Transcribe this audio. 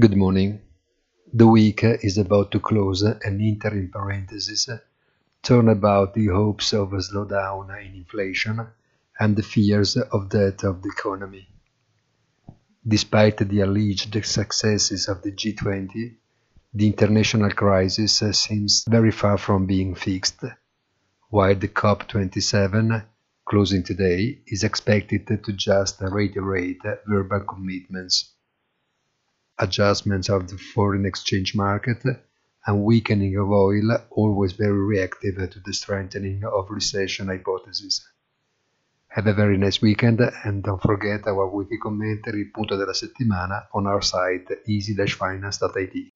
Good morning. The week is about to close and enter in parentheses turn about the hopes of a slowdown in inflation and the fears of death of the economy. Despite the alleged successes of the G20, the international crisis seems very far from being fixed, while the COP27, closing today, is expected to just reiterate verbal commitments. Adjustments of the foreign exchange market and weakening of oil always very reactive to the strengthening of recession hypotheses. Have a very nice weekend and don't forget our weekly commentary punto della settimana on our site easy-finance.it.